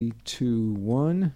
Three, two, one.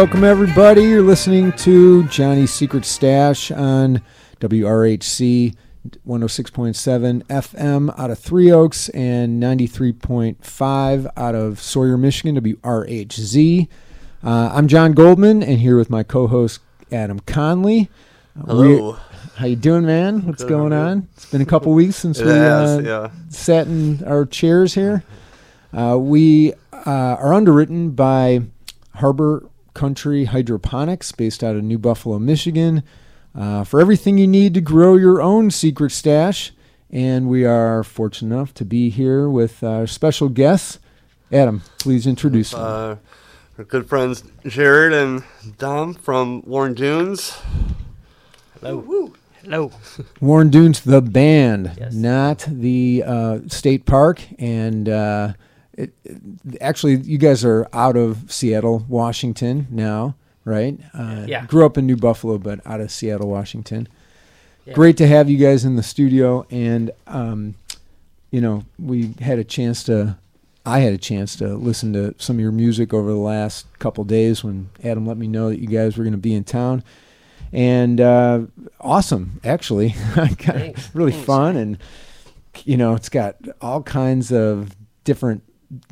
Welcome everybody. You're listening to Johnny's Secret Stash on WRHC 106.7 FM out of Three Oaks and 93.5 out of Sawyer, Michigan, WRHZ. Uh, I'm John Goldman, and here with my co-host Adam Conley. Uh, Hello. how you doing, man? What's Good, going on? It's been a couple weeks since It we has, uh, yeah. sat in our chairs here. Uh, we uh, are underwritten by Harbor Country Hydroponics, based out of New Buffalo, Michigan, uh, for everything you need to grow your own secret stash. And we are fortunate enough to be here with our special guests. Adam, please introduce them. Uh, our good friends Jared and Dom from Warren Dunes. Hello. Hello. Warren Dunes, the band, Yes. not the uh, state park. And uh, it, it- actually, you guys are out of Seattle, Washington now, right? Uh, Yeah. Grew up in New Buffalo, but out of Seattle, Washington. Yeah. Great to have you guys in the studio. And, um, you know, we had a chance to. I had a chance to listen to some of your music over the last couple days when Adam let me know that you guys were going to be in town, and uh, awesome, actually, Thanks. really Thanks. fun, and you know, it's got all kinds of different,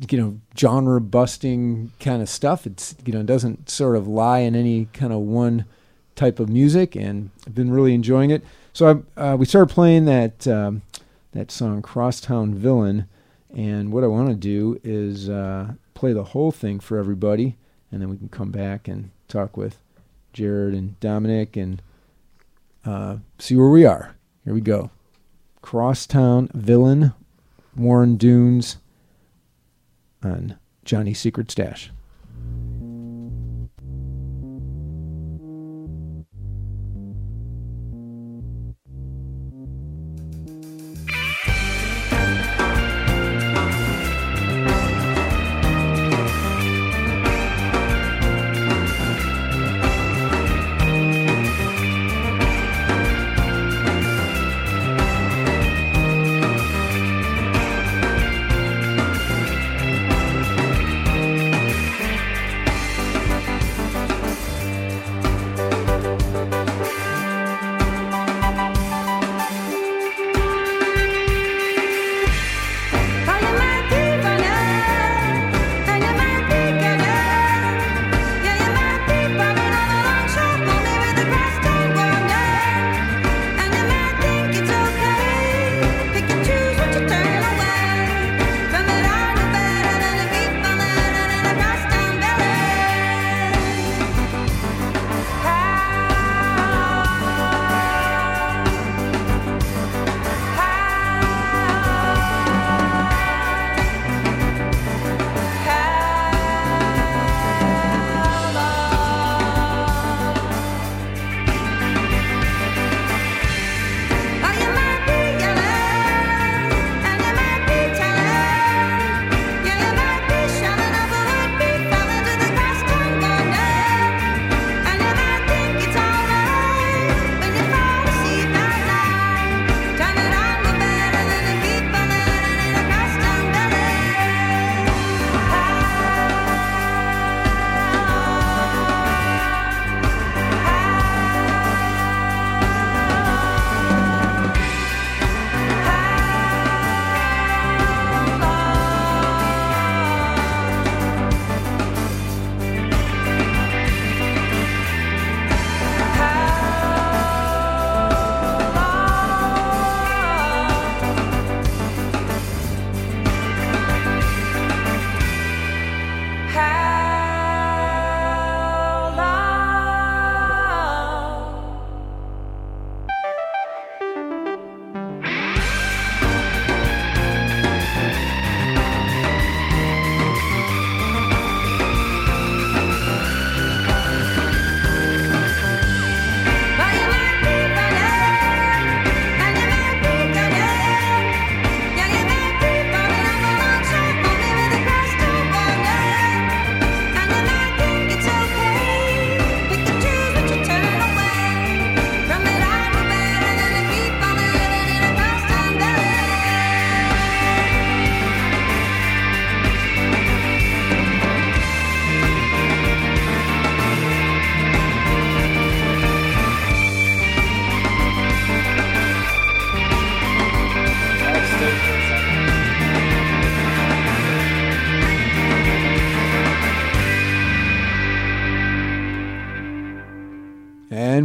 you know, genre busting kind of stuff. It's you know, it doesn't sort of lie in any kind of one type of music, and I've been really enjoying it. So I, uh, we started playing that um, that song "Crosstown Villain," and what I want to do is uh, play the whole thing for everybody, and then we can come back and talk with Jared and Dominic and uh, see where we are. Here we go. Crosstown Villain, Warren Dunes on Johnny Secret Stash.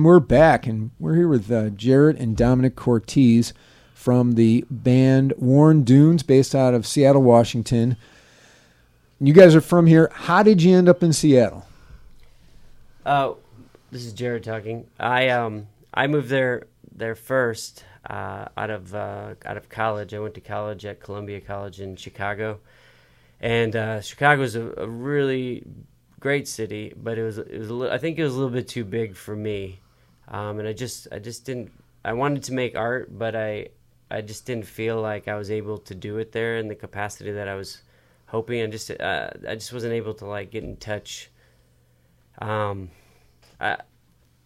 And we're back, and we're here with uh, Jared and Dominic Cortez from the band Warren Dunes, based out of Seattle, Washington. You guys are from here. How did you end up in Seattle? Uh, this is Jared talking. I um I moved there there first uh, out of uh, out of college. I went to college at Columbia College in Chicago, and uh, Chicago is a, a really great city, but it was it was a li- I think it was a little bit too big for me, um, and I just I just didn't I wanted to make art, but I I just didn't feel like I was able to do it there in the capacity that I was hoping. and just uh, I just wasn't able to like get in touch. Um, I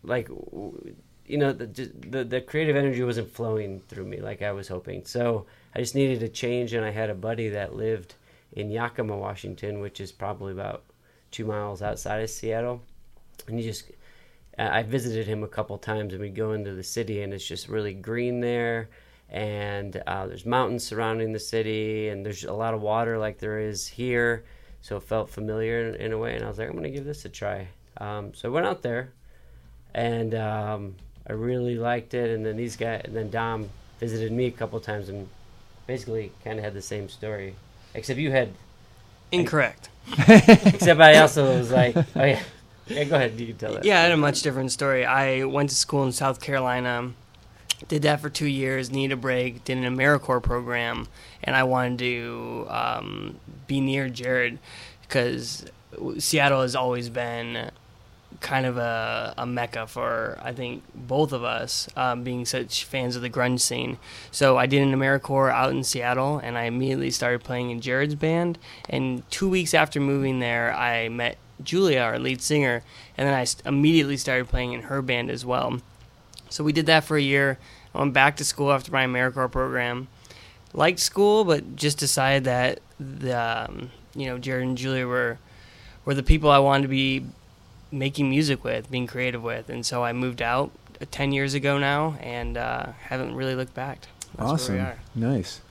like you know the, the the creative energy wasn't flowing through me like I was hoping. So I just needed a change, and I had a buddy that lived in Yakima, Washington, which is probably about two miles outside of Seattle, and he just I visited him a couple times, and we go into the city, and it's just really green there, and uh, there's mountains surrounding the city, and there's a lot of water like there is here, so it felt familiar in, in a way, and I was like, I'm gonna give this a try. Um, so I went out there, and um, I really liked it, and then these guys, and then Dom visited me a couple times, and basically kind of had the same story, except you had, Incorrect. except I also was like, oh yeah. Yeah, go ahead. You can tell that. Yeah, I had a much different story. I went to school in South Carolina, did that for two years, needed a break, did an AmeriCorps program, and I wanted to um, be near Jared because Seattle has always been kind of a, a mecca for I think both of us um, being such fans of the grunge scene. So I did an AmeriCorps out in Seattle, and I immediately started playing in Jared's band. And two weeks after moving there, I met Julia, our lead singer, and then I immediately started playing in her band as well. So we did that for a year. I went back to school after my AmeriCorps program. Liked school, but just decided that the um, you know Jared and Julia were were the people I wanted to be making music with, being creative with, and so I moved out uh, ten years ago now, and uh, haven't really looked back. That's awesome. Nice.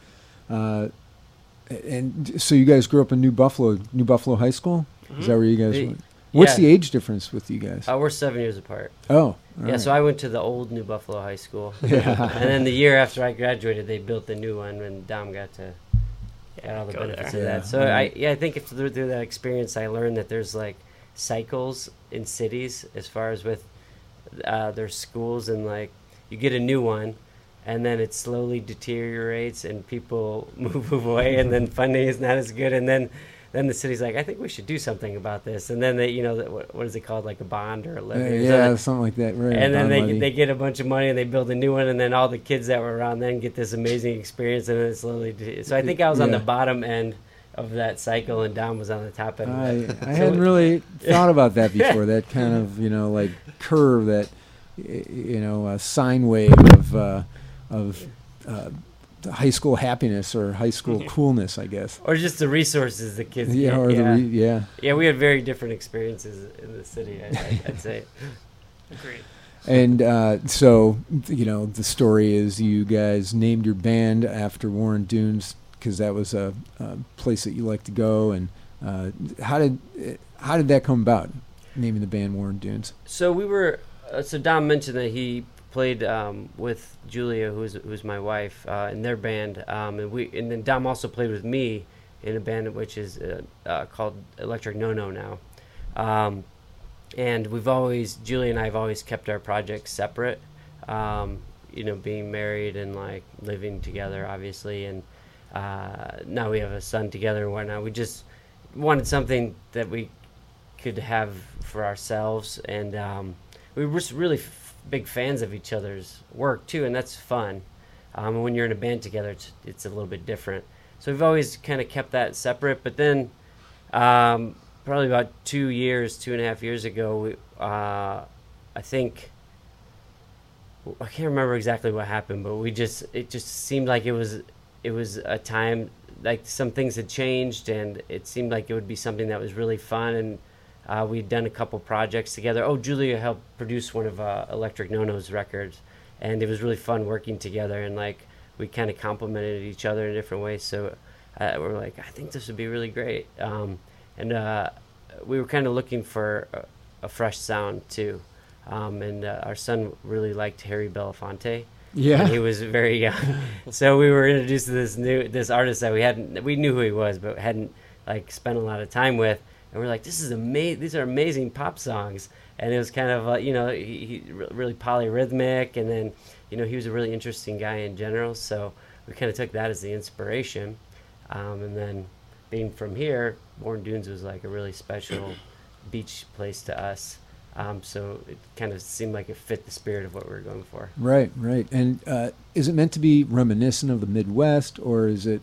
Uh, and so you guys grew up in New Buffalo, New Buffalo High School? We are. Is that where you guys The- went? What's yeah. the age difference with you guys? Uh, we're seven years apart. oh, all yeah, right. so I went to the old New Buffalo High School, Yeah. and then the year after I graduated, they built the new one, and Dom got to got all the go benefits there. of Yeah, that. So right. I yeah, I think if through, through that experience, I learned that there's like cycles in cities as far as with uh, their schools, and like you get a new one. And then it slowly deteriorates, and people move, move away, and then funding is not as good, and then then the city's like, I think we should do something about this, and then they, you know, what, what is it called, like a bond or a Uh, levy? or yeah, something. something like that. Right. and then they levy. they get a bunch of money and they build a new one, and then all the kids that were around then get this amazing experience, and then it slowly. So I think I was on the bottom end of that cycle, and Dom was on the top end. I, it. I hadn't really thought about that before. That kind of you know like curve that you know a sine wave of uh, of uh, high school happiness or high school coolness, I guess. or just the resources the kids Yeah, get. or yeah. the re- yeah. yeah, we had very different experiences in the city. I, I, I'd say. Agreed. And uh, so, you know, the story is you guys named your band after Warren Dunes because that was a, a place that you like to go. And uh, how did how did that come about? Naming the band Warren Dunes. So we were. Uh, so Dom mentioned that he played um, with Julia, who's who's my wife, uh, in their band, um, and we and then Dom also played with me in a band which is uh, uh, called Electric No No now. Um, and we've always Julia and I have always kept our projects separate. Um, you know, being married and like living together, obviously, and uh, now we have a son together and whatnot. We just wanted something that we could have for ourselves, and um, we were really big fans of each other's work too, and that's fun. Um, when you're in a band together, it's, it's a little bit different. So we've always kind of kept that separate. But then, um, probably about two years, two and a half years ago, we, uh, I think I can't remember exactly what happened, but we just it just seemed like it was it was a time like some things had changed, and it seemed like it would be something that was really fun and. Uh, we'd done a couple projects together. Oh, Julia helped produce one of uh, Electric No No's records, and it was really fun working together. And like we kind of complemented each other in different ways. So uh, we're like, I think this would be really great. Um, and uh, we were kind of looking for a, a fresh sound too. um, and uh, our son really liked Harry Belafonte. Yeah. And he was very young, so we were introduced to this new this artist that we hadn't we knew who he was, but hadn't like spent a lot of time with, and we're like, this is amazing. These are amazing pop songs, and it was kind of uh, you know he, he really polyrhythmic, and then you know he was a really interesting guy in general. So we kind of took that as the inspiration, um, and then being from here, Warren Dunes was like a really special beach place to us. Um, so it kind of seemed like it fit the spirit of what we were going for. Right, right. And uh, is it meant to be reminiscent of the Midwest, or is it?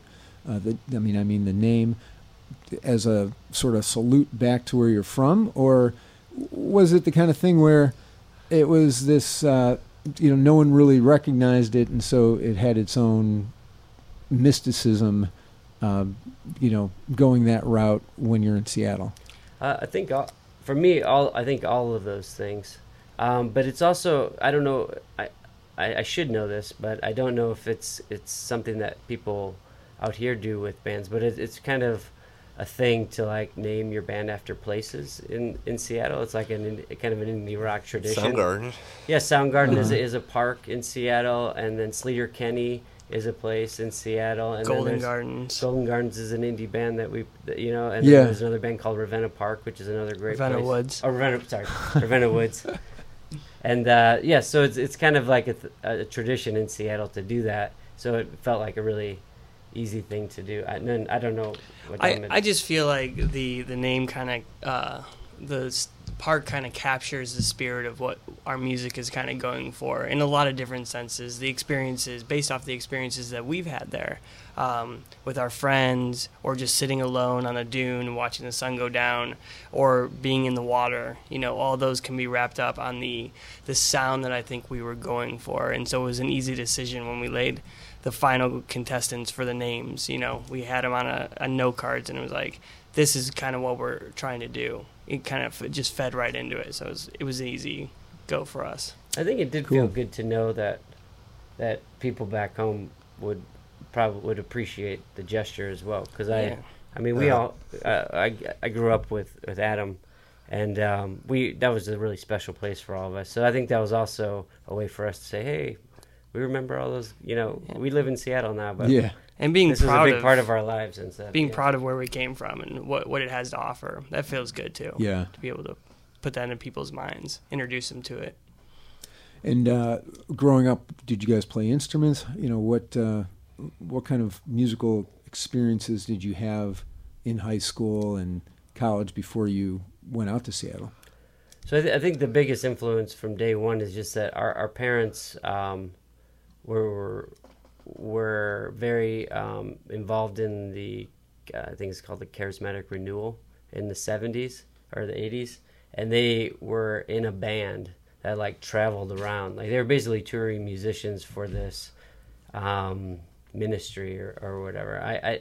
Uh, the, I mean, I mean the name as a sort of salute back to where you're from, or was it the kind of thing where it was this? Uh, you know, no one really recognized it, and so it had its own mysticism. Uh, you know, going that route when you're in Seattle. Uh, I think all, for me, all I think all of those things. Um, but it's also I don't know I, I I should know this, but I don't know if it's it's something that people out here do with bands. But it, it's kind of a thing to like name your band after places in in Seattle. It's like an in- kind of an indie rock tradition. Soundgarden. Yeah, Soundgarden is Uh-huh. a, is a park in Seattle, and then Sleater-Kinney is a place in Seattle, and then Golden there's- Gardens. Golden Gardens is an indie band that we, that, you know, and Yeah. then there's another band called Ravenna Park, which is another great Ravenna place. Woods. Oh, Ravenna, sorry, Ravenna Woods. And uh, yeah, so it's it's kind of like a, th- a tradition in Seattle to do that. So it felt like a really easy thing to do. I, and I don't know. What I, I just feel like the the name kind of uh, the park kind of captures the spirit of what our music is kind of going for in a lot of different senses. The experiences based off the experiences that we've had there um, with our friends, or just sitting alone on a dune watching the sun go down, or being in the water. You know, all those can be wrapped up on the the sound that I think we were going for, and so it was an easy decision when we laid the final contestants for the names. You know, we had them on a, a note cards, and it was like, this is kind of what we're trying to do. It kind of just fed right into it, so it was, it was an easy go for us. I think it did Cool. feel good to know that that people back home would probably would appreciate the gesture as well. Because I, Yeah. I mean, we Yeah. all uh, I I grew up with with Adam, and um, we that was a really special place for all of us. So I think that was also a way for us to say, hey, we remember all those. You know, Yeah. we live in Seattle now, but yeah, And being this was a proud big of part of our lives and stuff. being yeah. proud of where we came from and what what it has to offer. That feels good too. yeah. To be able to put that in people's minds, introduce them to it. And uh, growing up, did you guys play instruments? You know, what uh, what kind of musical experiences did you have in high school and college before you went out to Seattle? So I, th- I think the biggest influence from day one is just that our, our parents um, were were very um, involved in the uh, I think it's called the charismatic renewal in the 70s or the 80s, and they were in a band that like traveled around. Like they were basically touring musicians for this um, ministry or, or whatever. I, I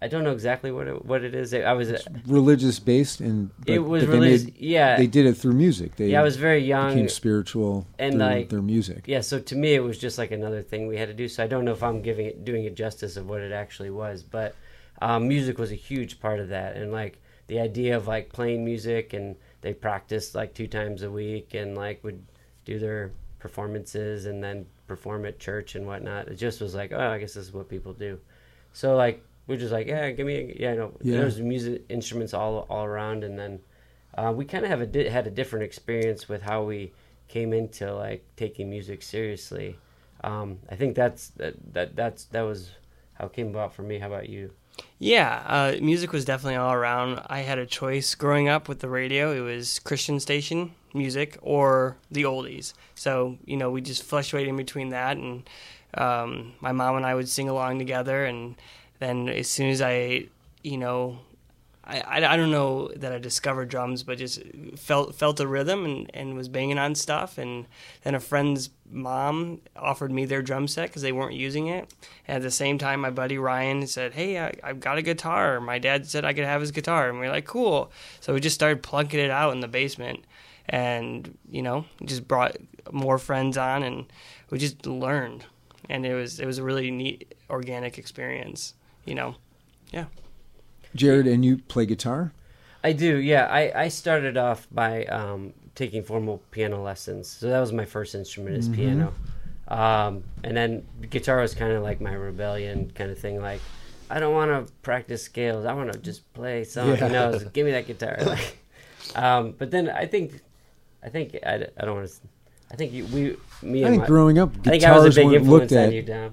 I don't know exactly what it, what it is. I was Religious based, and it was religious. made- yeah, they did it through music. They yeah. I was very young. became spiritual and, through like, their music. Yeah, so to me it was just like another thing we had to do. So I don't know if I'm giving it doing it justice of what it actually was, but um, music was a huge part of that, and like the idea of like playing music, and they practiced like two times a week, and like would do their performances, and then perform at church and whatnot. It just was like, oh, I guess this is what people do. So like we're just like, yeah, give me, a, yeah, no, Yeah. there's music instruments all all around, and then uh, we kind of have a di- had a different experience with how we came into like taking music seriously. Um, I think that's that, that that's that was how it came about for me. How about you? Yeah, uh, music was definitely all around. I had a choice growing up with the radio. It was Christian station music or the oldies. So you know, we just fluctuated in between that, and um, my mom and I would sing along together. And then as soon as I, you know, I, I, I don't know that I discovered drums, but just felt felt a rhythm and, and was banging on stuff. And then a friend's mom offered me their drum set because they weren't using it. And at the same time, my buddy Ryan said, "Hey, I, I've got a guitar." My dad said I could have his guitar, and we are like, "Cool." So we just started plunking it out in the basement, and you know, just brought more friends on, and we just learned. And it was it was a really neat organic experience. You know, yeah. Jared, and you play guitar? I do, yeah. I, I started off by um, taking formal piano lessons. So that was my first instrument is Mhm. piano. Um, and then guitar was kind of like my rebellion kind of thing. Like, I don't want to practice scales. I want to just play songs. Yeah. You know, give me that guitar. Like, um, but then I think, I think I, I don't want to. I think you, we, me I and think my, growing up, I think I was a guitars big weren't influence looked on at. you, Dom.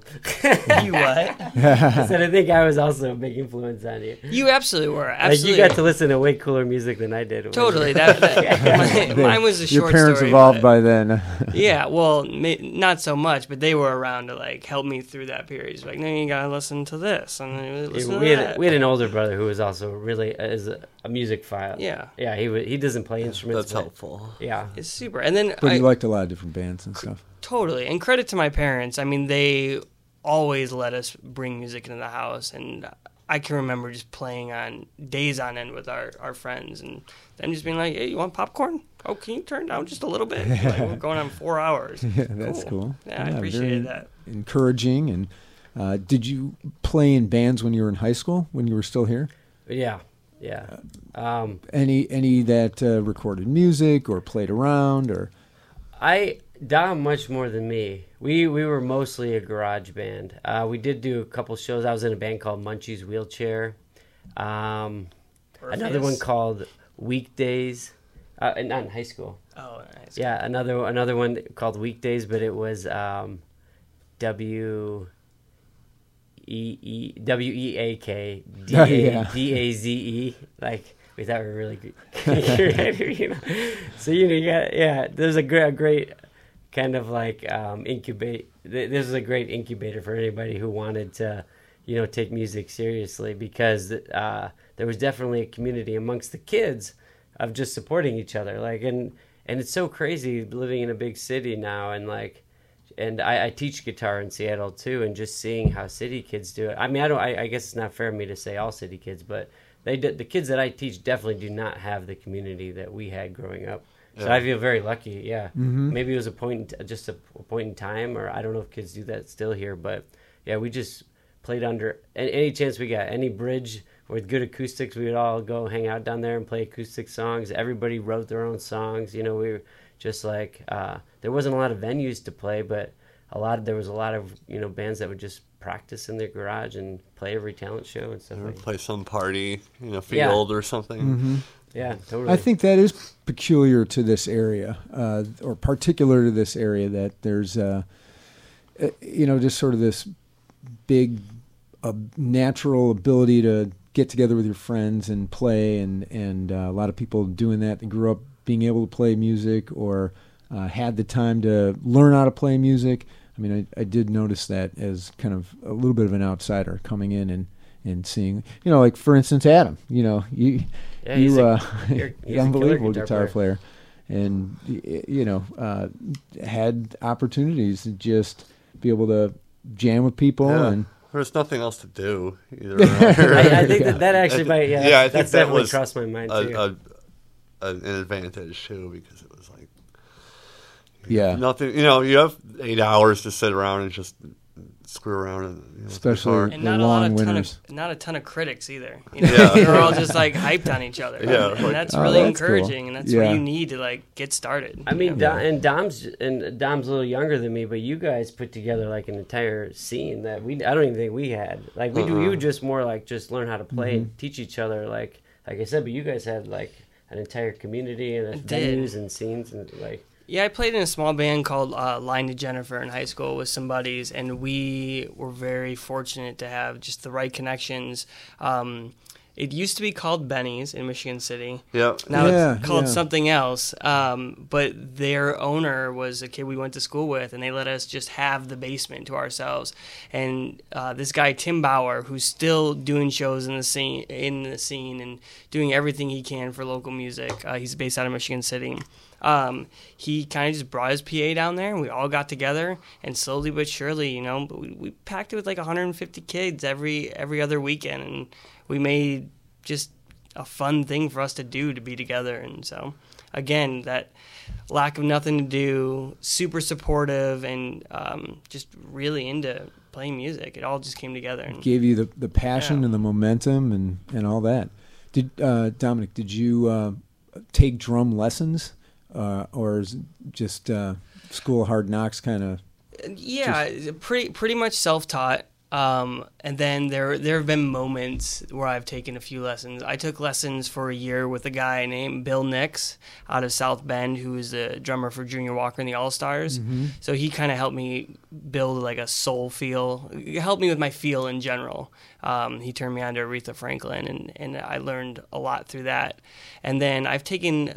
you what? I said I think I was also a big influence on you. You absolutely were. Like Absolutely. you got to listen to way cooler music than I did. Totally. That, that my, mine was a short. Your parents story. evolved but- by then. Yeah, well, ma- not so much, but they were around to like help me through that period. He's like, no, you gotta listen to this and then Yeah, we to had that. we had an older brother who was also really uh, is a, a music file. yeah, yeah. He wa he doesn't play instruments. That's but- helpful. Yeah, it's super. And then but I, you liked a lot of different bands and stuff. Totally. And credit to my parents. I mean, they always let us bring music into the house. And I can remember just playing on days on end with our, our friends and them just being like, hey, you want popcorn? Oh, can you turn down just a little bit? Like, we're going on four hours. Yeah, that's cool. Yeah, I very appreciated that. Encouraging. And uh, did you play in bands when you were in high school? When you were still here? yeah, yeah. Um, Any any that uh, recorded music or played around or? I Dom much more than me. We we were mostly a garage band. Uh, we did do a couple shows. I was in a band called Munchie's Wheelchair. Um, another one called Weekdays. Uh, not in high school. Oh, nice. Yeah, another another one called Weekdays, but it was um, W E E W E A K D A. D A Z E. Like we thought we were really good. you know. So you know, you got yeah. There's a great, a great kind of like um, incubate. This is a great incubator for anybody who wanted to, you know, take music seriously because uh, there was definitely a community amongst the kids of just supporting each other. Like and and it's so crazy living in a big city now and like and I, I teach guitar in Seattle too, and just seeing how city kids do it. I mean, I don't. I, I guess it's not fair of me to say all city kids, but they do, the kids that I teach definitely do not have the community that we had growing up. So Yeah. I feel very lucky. Yeah, Mhm. maybe it was a point, in just a, a point in time, or I don't know if kids do that still here, but yeah, we just played under any, any chance we got, any bridge with good acoustics. We would all go hang out down there and play acoustic songs. Everybody wrote their own songs. You know, we were just like uh, there wasn't a lot of venues to play, but a lot of there was a lot of you know bands that would just practice in their garage and play every talent show and stuff Or like. play some party, you know, Yeah. field or something. Mhm. Yeah, totally. I think that is peculiar to this area, uh, or particular to this area. That there's, uh, uh, you know, just sort of this big, uh, natural ability to get together with your friends and play, and and uh, a lot of people doing that. They grew up being able to play music, or uh, had the time to learn how to play music. I mean, I, I did notice that as kind of a little bit of an outsider coming in and. And seeing, you know, like for instance, Adam. You know, you Yeah, he's you a- uh, you're- he's a unbelievable guitar guitar, player. and you know uh, had opportunities to just be able to jam with people Yeah. and There's nothing else to do either. I, I think Yeah. that, that actually I might yeah, yeah, I think that's that definitely was crossed my mind too. a, a, an advantage too because it was like yeah nothing. You know, you have eight hours to sit around and just screw around and you know, Especially- And The not a lot long of ton of not a ton of critics either. You know, Yeah. they're all just like hyped on each other. Yeah, and like- that's Oh, really that's cool. encouraging, and that's Yeah. what you need to like get started. I mean, Yeah. Dom, and Dom's and Dom's a little younger than me, but you guys put together like an entire scene that we I don't even think we had. Like we do, Uh-uh. you just more like just learn how to play Mm-hmm. and teach each other. Like like I said, but you guys had like an entire community and venues and scenes and like Yeah, I played in a small band called uh, Line to Jennifer in high school with some buddies, and we were very fortunate to have just the right connections. Um, it used to be called Benny's in Michigan City. Yeah. Now Yeah, it's called yeah. something else. Um, but their owner was a kid we went to school with, and they let us just have the basement to ourselves. And uh, this guy Tim Bauer, who's still doing shows in the scene, in the scene, and doing everything he can for local music. Uh, he's based out of Michigan City. Um, he kind of just brought his PA down there, and we all got together, and slowly but surely, you know, we, we packed it with like 150 kids every every other weekend, and we made just a fun thing for us to do to be together. And so, again, that lack of nothing to do, super supportive, and um, just really into playing music. It all just came together. And gave you the, the passion Yeah. and the momentum and, and all that. Did uh, Dominic? Did you uh, take drum lessons uh, or is just uh, school hard knocks kind of? Yeah, pretty pretty much self taught. Um, and then there there have been moments where I've taken a few lessons. I took lessons for a year with a guy named Bill Nix out of South Bend, who is the drummer for Junior Walker and the All Stars. So he kind of helped me build like a soul feel, It helped me with my feel in general. Um, he turned me on to Aretha Franklin, and and I learned a lot through that. And then I've taken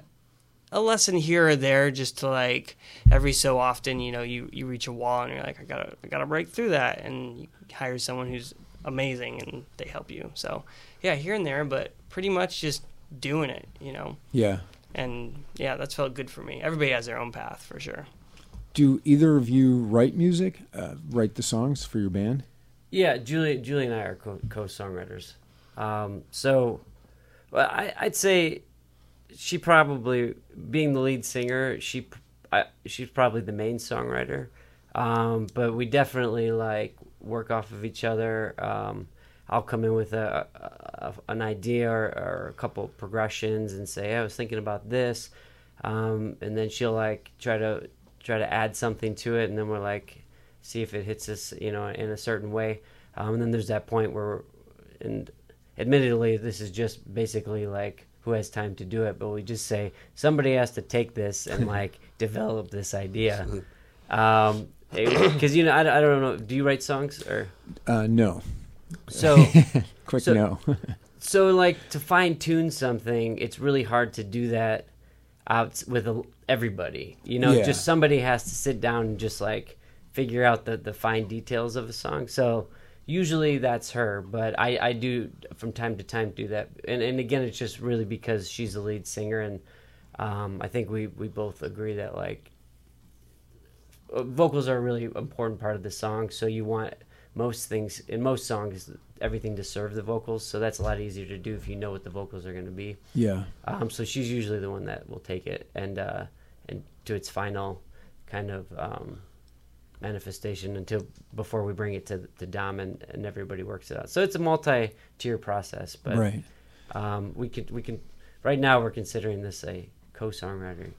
a lesson here or there just to like every so often you know you, you reach a wall and you're like i gotta i gotta break through that and you hire someone who's amazing and they help you so yeah here and there but pretty much just doing it you know Yeah. and yeah that's felt good for me everybody has their own path for sure Do either of you write music? Uh, write the songs for your band? Yeah, Julie, Julie and I are co- co-songwriters. Um, so, well, I, I'd say she probably, being the lead singer, she I, she's probably the main songwriter. Um, but we definitely like work off of each other. Um, I'll come in with a, a, an idea or, or a couple progressions and say, "I was thinking about this," um, and then she'll like try to try to add something to it, and then we're like, see if it hits us, you know, in a certain way. Um, and then there's that point where, and admittedly, this is just basically like who has time to do it, but we just say somebody has to take this and like develop this idea. Um, because you know, I, I don't know. Do you write songs or Uh, no. so? Quick So- no. so like to fine tune something, it's really hard to do that out with a, everybody. You know, Yeah. just somebody has to sit down and just like figure out the the fine details of a song. So usually that's her, but I I do from time to time do that. And and again, it's just really because she's the lead singer, and um, I think we we both agree that like vocals are a really important part of the song. So you want most things in most songs everything to serve the vocals. So that's a lot easier to do if you know what the vocals are going to be. yeah. Um, so she's usually the one that will take it and uh, and to its final kind of um, manifestation until before we bring it to to Dom and, and everybody works it out. So it's a multi-tier process, but right. um, we can we can right now we're considering this a co-songwriting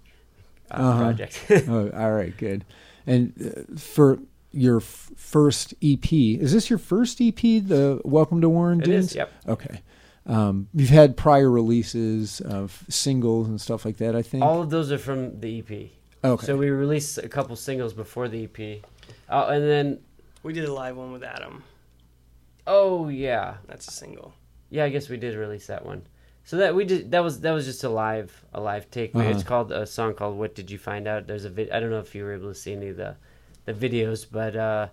uh, Uh-huh. project. oh, all right, good. And uh, for your f- first EP, is this your first EP? The Welcome to Warren Dunes. yep. Okay. Um, you've had prior releases of singles and stuff like that. I think. All of those are from the EP. Okay. So we released a couple singles before the EP, uh, and then we did a live one with adam oh yeah, that's a single yeah, I guess we did release that one. So that we did that was that was just a live a live take. Uh-huh. It's called a song called "What Did You Find Out." There's a vid- I don't know if you were able to see any of the the videos, but uh,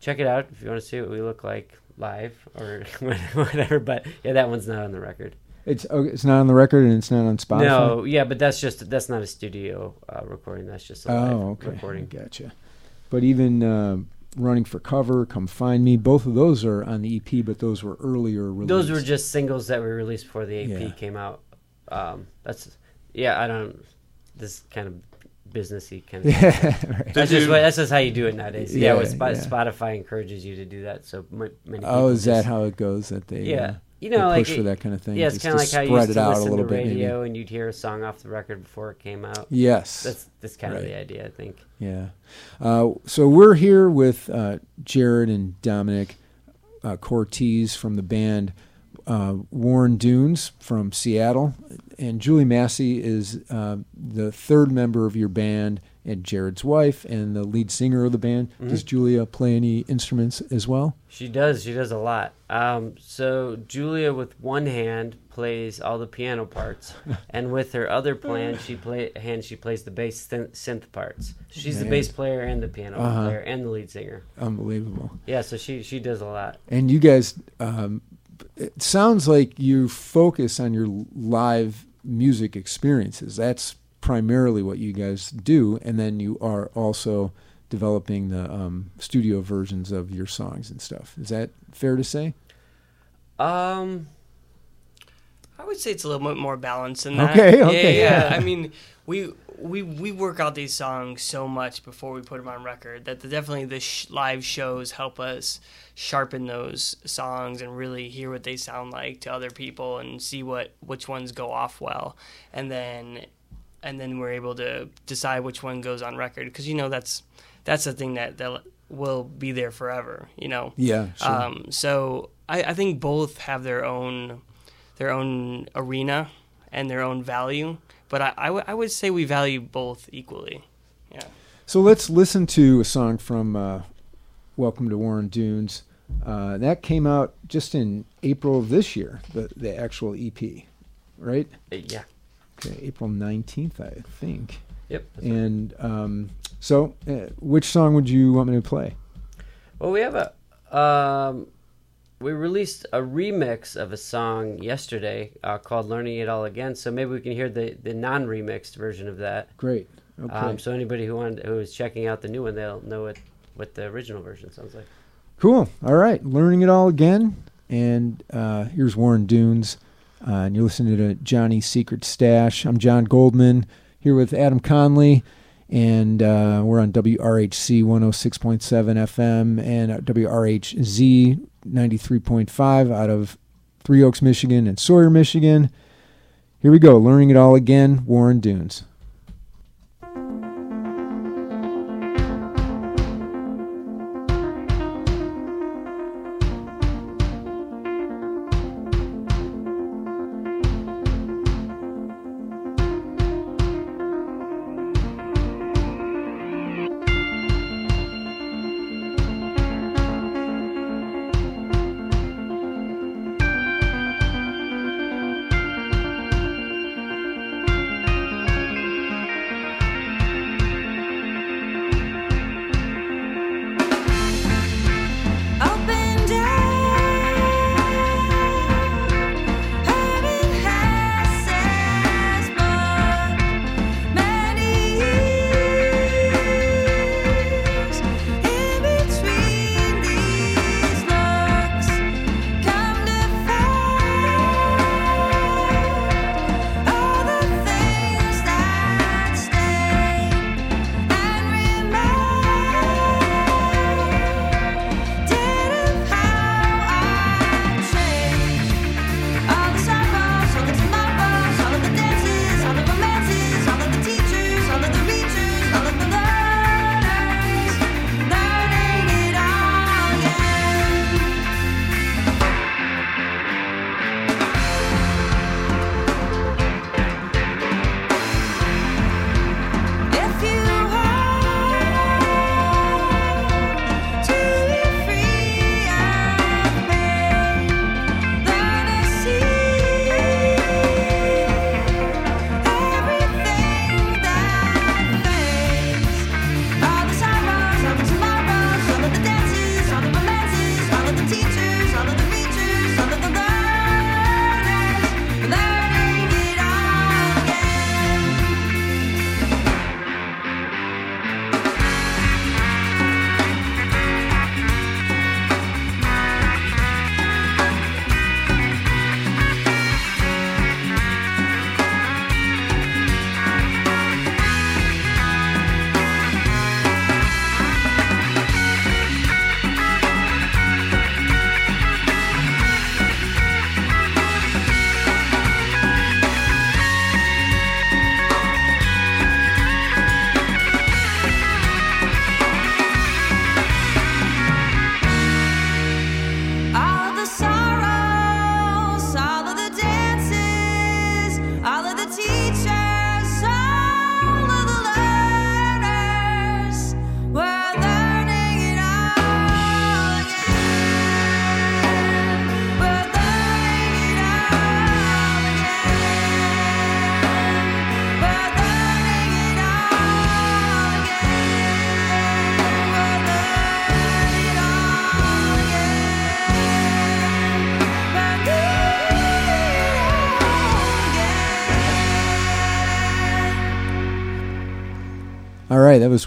check it out if you want to see what we look like live or whatever. But yeah, that one's not on the record. It's okay, it's not on the record and it's not on Spotify. No, yeah, but that's just that's not a studio uh, recording. That's just a live Oh, okay. recording. Gotcha. But even uh, running for cover, come find me. Both of those are on the EP, but those were earlier released. Those were just singles that were released before the EP Yeah. came out. Um, that's yeah. I don't. This kind of businessy kind of. yeah. Right. That's just that's just how you do it nowadays. Yeah, Yeah, with Spot, yeah. Spotify encourages you to do that. So many. Oh, is that how it goes? That they Yeah, uh, you know, like push for that kind of thing. Yeah, it's kind of like how you spread used it to out a listen little to bit. Maybe. radio and you'd hear a song off the record before it came out. Yes. That's that's kind of the idea, I think. Yeah. Uh, so we're here with uh, Jared and Dominic uh, Cortez from the band uh, Warren Dunes from Seattle. And Julie Massey is uh, the third member of your band and Jared's wife and the lead singer of the band. Mm-hmm. Does Julia play any instruments as well? She does. She does a lot. Um, so Julia, with one hand, plays all the piano parts, and with her other plan, she play hand she plays the bass synth, synth parts. She's the bass player and the piano Uh-huh. player and the lead singer. Unbelievable. Yeah, so she she does a lot. And you guys, um, it sounds like you focus on your live music experiences. That's primarily what you guys do, and then you are also developing the um, studio versions of your songs and stuff. Is that fair to say? Um, I would say it's a little bit more balanced than that. Okay, Yeah, okay, yeah. yeah. I mean, we we we work out these songs so much before we put them on record that the, definitely the sh- live shows help us sharpen those songs and really hear what they sound like to other people and see what which ones go off well. And then and then we're able to decide which one goes on record because you know that's that's the thing that that will be there forever. You know. Yeah. Sure. Um, so I, I think both have their own their own arena and their own value, but I, I, w- I would say we value both equally. Yeah. So let's listen to a song from uh, Welcome to Warren Dunes. Uh, that came out just in April of this year, the, the actual EP, right? Uh, Yeah. Okay, April 19th, I think. Yep. that's right. And um, so, uh, which song would you want me to play? Well, we have a um, we released a remix of a song yesterday uh, called "Learning It All Again." So maybe we can hear the the non-remixed version of that. Great. Okay. Um, so anybody who wanted, who is checking out the new one, they'll know what what the original version sounds like. Cool. All right. Learning it all again. And uh, here's Warren Dunes. Uh, and you're listening to Johnny's Secret Stash. I'm John Goldman here with Adam Conley. And uh, we're on WRHC 106.7 FM and WRHZ 93.5 out of Three Oaks, Michigan and Sawyer, Michigan. Here we go. Learning it all again. Warren Dunes.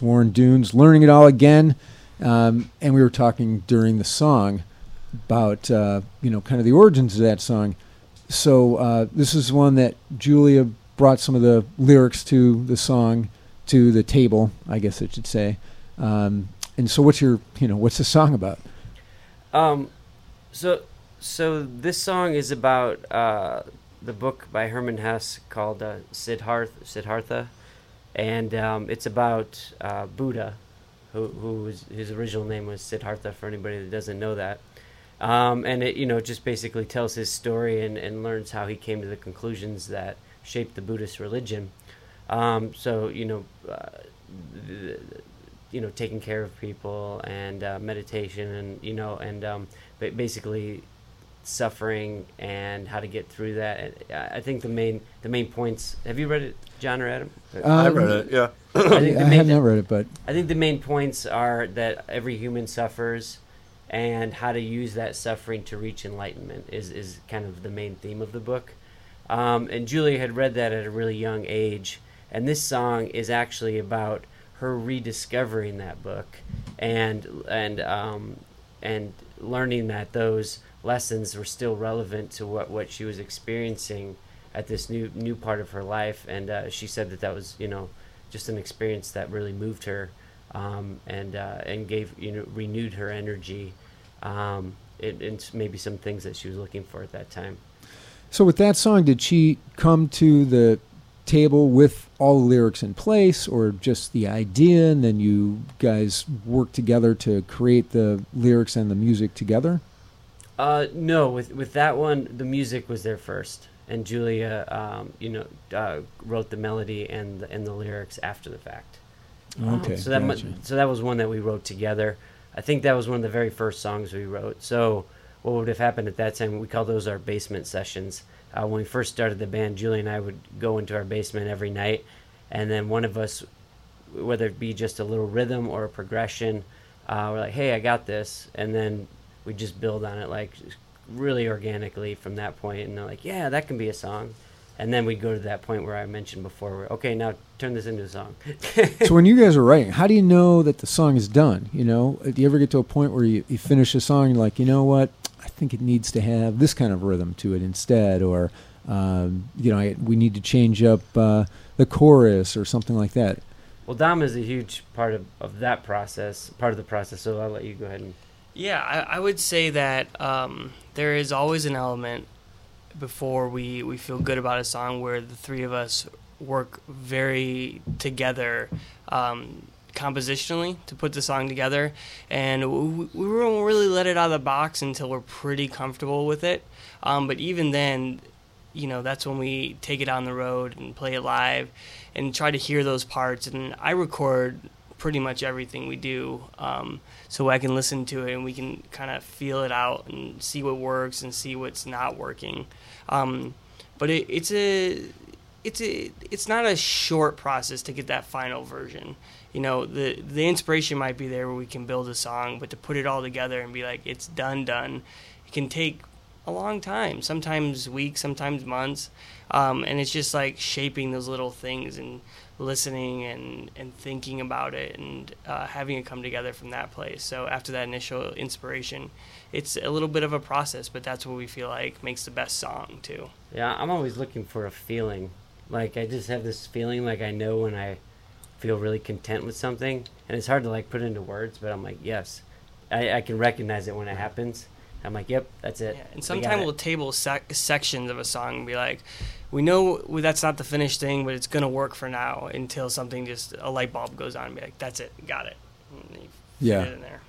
Warren Dunes, learning it all again, um, and we were talking during the song about uh, you know kind of the origins of that song. So uh, this is one that Julia brought some of the lyrics to the song to the table, I guess I should say. Um, and so, what's your you know what's the song about? Um, so so this song is about uh, the book by Herman Hesse called uh, Siddharth, Siddhartha, and um, it's about uh, Buddha, who who was, his original name was Siddhartha. For anybody that doesn't know that, um, and it you know just basically tells his story and, and learns how he came to the conclusions that shaped the Buddhist religion. Um, so you know, uh, you know, taking care of people and uh, meditation and you know and um, ba- basically suffering and how to get through that. I I think the main the main points. Have you read it, John or Adam? I Um, read it. Yeah. I think I the main have not read it, but I think the main points are that every human suffers, and how to use that suffering to reach enlightenment is is kind of the main theme of the book. Um, and Julia had read that at a really young age, and this song is actually about her rediscovering that book and and um, and learning that those lessons were still relevant to what, what she was experiencing at this new new part of her life. And uh, she said that that was you know just an experience that really moved her um, and uh, and gave you know renewed her energy um, and, and maybe some things that she was looking for at that time. So with that song, did she come to the table with all the lyrics in place, or just the idea, and then you guys worked together to create the lyrics and the music together? Uh, no, with with that one, the music was there first, and Julia, um, you know, uh, wrote the melody and the, and the lyrics after the fact. Okay, so that mu- gotcha. so that was one that we wrote together. I think that was one of the very first songs we wrote. So what would have happened at that time? We call those our basement sessions. Uh, when we first started the band, Julie and I would go into our basement every night, and then one of us, whether it be just a little rhythm or a progression, uh, we're like, "Hey, I got this," and then we just build on it like really organically from that. And they're like, "Yeah, that can be a song." And then we go to that point where I mentioned before, where okay, now turn this into a song. so when you guys are writing, how do you know that the song is done? You know, do you ever get to a point where you, you finish a song and you're like, you know what, I think it needs to have this kind of rhythm to it instead, or um, you know, I, we need to change up uh, the chorus or something like that. Well, Dom is a huge part of, of that process, part of the process. So I'll let you go ahead and. Yeah, I, I would say that um, there is always an element before we, we feel good about a song where the three of us work very together um, compositionally to put the song together. And we, we won't really let it out of the box until we're pretty comfortable with it. Um, but even then, you know, that's when we take it on the road and play it live and try to hear those parts. And I record pretty much everything we do. Um, so I can listen to it and we can kind of feel it out and see what works and see what's not working. Um, but it, it's a it's a it's not a short process to get that final version. You know, the the inspiration might be there where we can build a song, but to put it all together and be like it's done done, it can take a long time. Sometimes weeks, sometimes months, um, and it's just like shaping those little things and listening and, and thinking about it and uh, having it come together from that place. So after that initial inspiration, it's a little bit of a process, but that's what we feel like makes the best song too. Yeah, I'm always looking for a feeling. Like I just have this feeling, like I know when I feel really content with something, and it's hard to like put into words, but I'm like, yes, I, I can recognize it when it happens. I'm like, yep, that's it. Yeah, and We sometimes it. we'll table sec- sections of a song and be like, we know that's not the finished thing, but it's gonna work for now until something just a light bulb goes on and be like, that's it, got it. And you Yeah. it in there.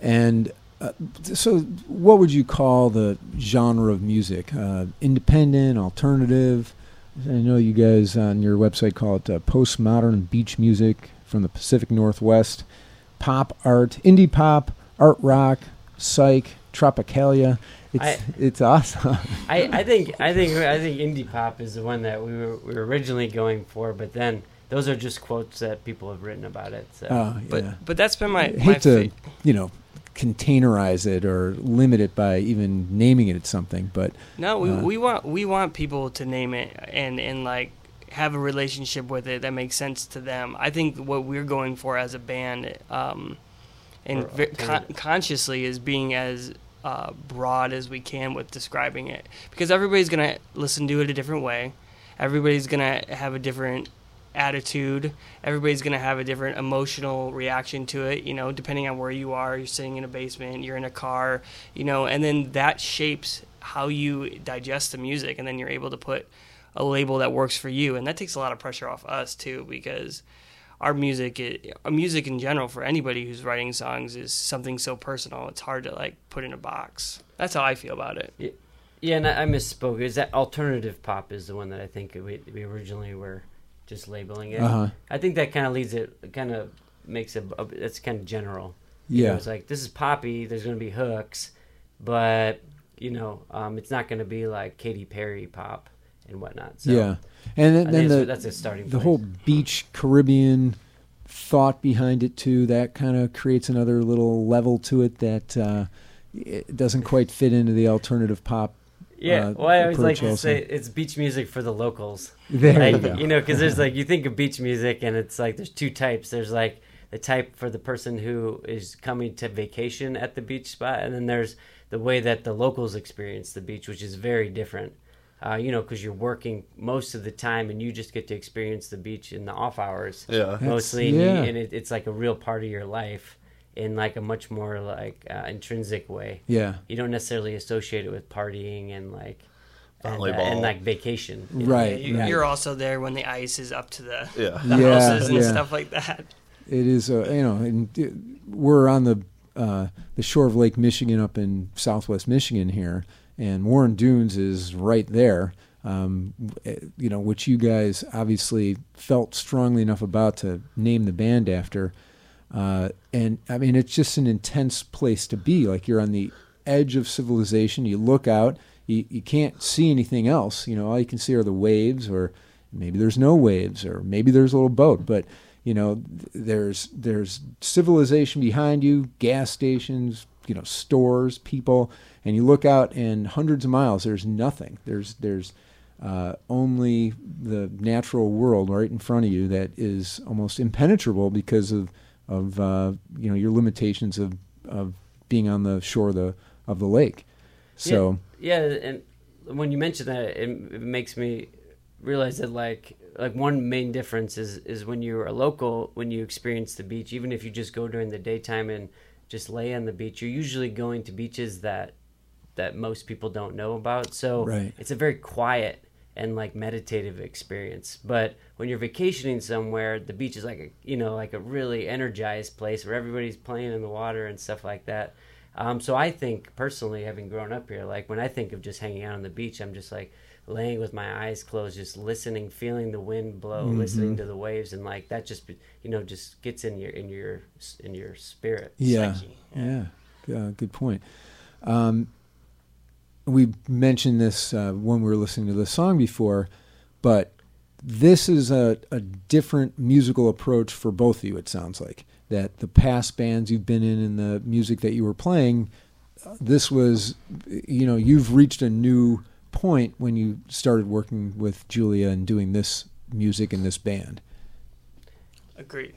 And uh, so, what would you call the genre of music? Uh, independent, alternative? I know you guys on your website call it uh, postmodern beach music from the Pacific Northwest, pop art, indie pop, art rock, psych, tropicalia. It's I- it's awesome. I, I think I think I think indie pop is the one that we were we were originally going for, but then those are just quotes that people have written about it. So Oh, But yeah. but that's been my, I my hate to fa- you know containerize it or limit it by even naming it something, but No, we, Uh, we want we want people to name it and and like have a relationship with it that makes sense to them. I think what we're going for as a band, um, and ve- con- consciously, is being as uh, broad as we can with describing it, because everybody's gonna listen to it a different way. Everybody's gonna have a different attitude. Everybody's gonna have a different emotional reaction to it. You know, depending on where you are. You're sitting in a basement. You're in a car. You know, and then that shapes how you digest the music, and then you're able to put a label that works for you, and that takes a lot of pressure off us too because our music, i- our music in general, for anybody who's writing songs, is something so personal. It's hard to like put in a box. That's how I feel about it. Yeah, yeah and I, I misspoke. Is that alternative pop is the one that I think we, we originally were just labeling it. Uh-huh. I think that kind of leads it, kind of makes it. a- It's kind of general. You know, Yeah. it's like this is poppy. There's going to be hooks, but you know, um, it's not going to be like Katy Perry pop and whatnot. So yeah. And then, the, that's a starting. the place. whole beach Caribbean thought behind it too. That kind of creates another little level to it that uh, it doesn't quite fit into the alternative pop. Yeah, uh, well, I always like approach to say it's beach music for the locals. There like, you go. you know, because there's like you think of beach music, and it's like there's two types. There's like the type for the person who is coming to vacation at the beach spot, and then there's the way that the locals experience the beach, which is very different. Uh, you know, because you're working most of the time, and you just get to experience the beach in the off hours Yeah. Mostly, and, yeah. and it, it's like a real part of your life in like a much more like uh, intrinsic way yeah. you don't necessarily associate it with partying and like and, uh, and like vacation. you? Right. You, right. You're also there when the ice is up to the, Yeah. the Yeah, houses and yeah. stuff like that. It is, uh, you know, and uh, we're on the uh, the shore of Lake Michigan up in Southwest Michigan here, and Warren Dunes is right there. Um, eh, you know, which you guys obviously felt strongly enough about to name the band after. Uh, and I mean, it's just an intense place to be. Like you're on the edge of civilization. You look out, you, you can't see anything else. You know, all you can see are the waves, or maybe there's no waves, or maybe there's a little boat. But you know, there's there's civilization behind you, gas stations, you know, stores, people, and you look out, and hundreds of miles, there's nothing. There's there's uh, only the natural world right in front of you that is almost impenetrable because of of uh, you know your limitations of of being on the shore of the of the lake. So yeah, and when you mention that, it, it makes me realize that like like one main difference is is when you're a local, when you experience the beach, even if you just go during the daytime and just lay on the beach, you're usually going to beaches that that most people don't know about. So Right. it's a very quiet and like meditative experience. But when you're vacationing somewhere, the beach is like a you know like a really energized place where everybody's playing in the water and stuff like that. Um, so I think personally, having grown up here, like when I think of just hanging out on the beach, I'm just like laying with my eyes closed, just listening, feeling the wind blow, listening to the waves, and like that just you know just gets in your in your in your spirit. yeah, psyche, yeah, Uh, good point. Um, we mentioned this uh, when we were listening to the song before, but this is a, a different musical approach for both of you. It sounds like that the past bands you've been in and the music that you were playing, this was, you know, you've reached a new point when you started working with Julia and doing this music in this band. Agreed.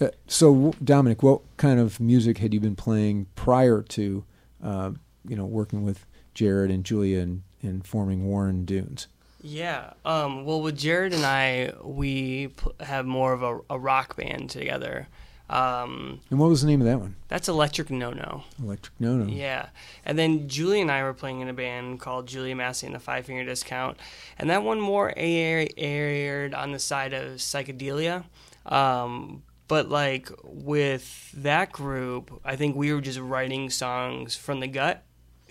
Uh, so, Dominic, what kind of music had you been playing prior to, uh, you know, working with Jared and Julia and, and forming Warren Dunes? Yeah. Um, well, with Jared and I, we pl- have more of a, a rock band together. Um, And what was the name of that one? that's Electric No No. Electric No No. Yeah. And then Julie and I were playing in a band called Julia Massey and the Five Finger Discount. And that one more air- aired on the side of psychedelia. Um, but like with that group, I think we were just writing songs from the gut,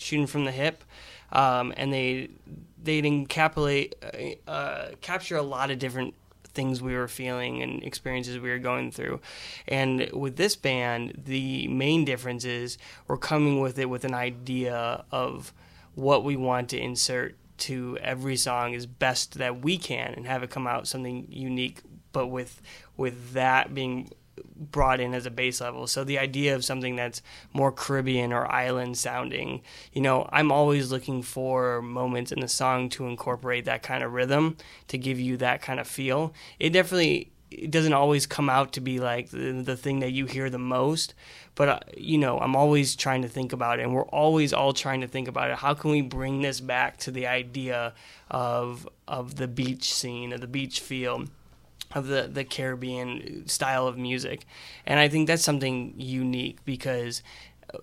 shooting from the hip. Um, and they they'd encapsulate uh, capture a lot of different things we were feeling and experiences we were going through. And with this band, the main difference is we're coming with it with an idea of what we want to insert to every song as best that we can and have it come out something unique but with with that being brought in as a base level. So the idea of something that's more Caribbean or island sounding, you know, I'm always looking for moments in the song to incorporate that kind of rhythm to give you that kind of feel. It definitely it doesn't always come out to be like the, the thing that you hear the most, but uh, you know, I'm always trying to think about it and we're always all trying to think about it. How can we bring this back to the idea of of the beach scene, of the beach feel? Of the the Caribbean style of music, and I think that's something unique because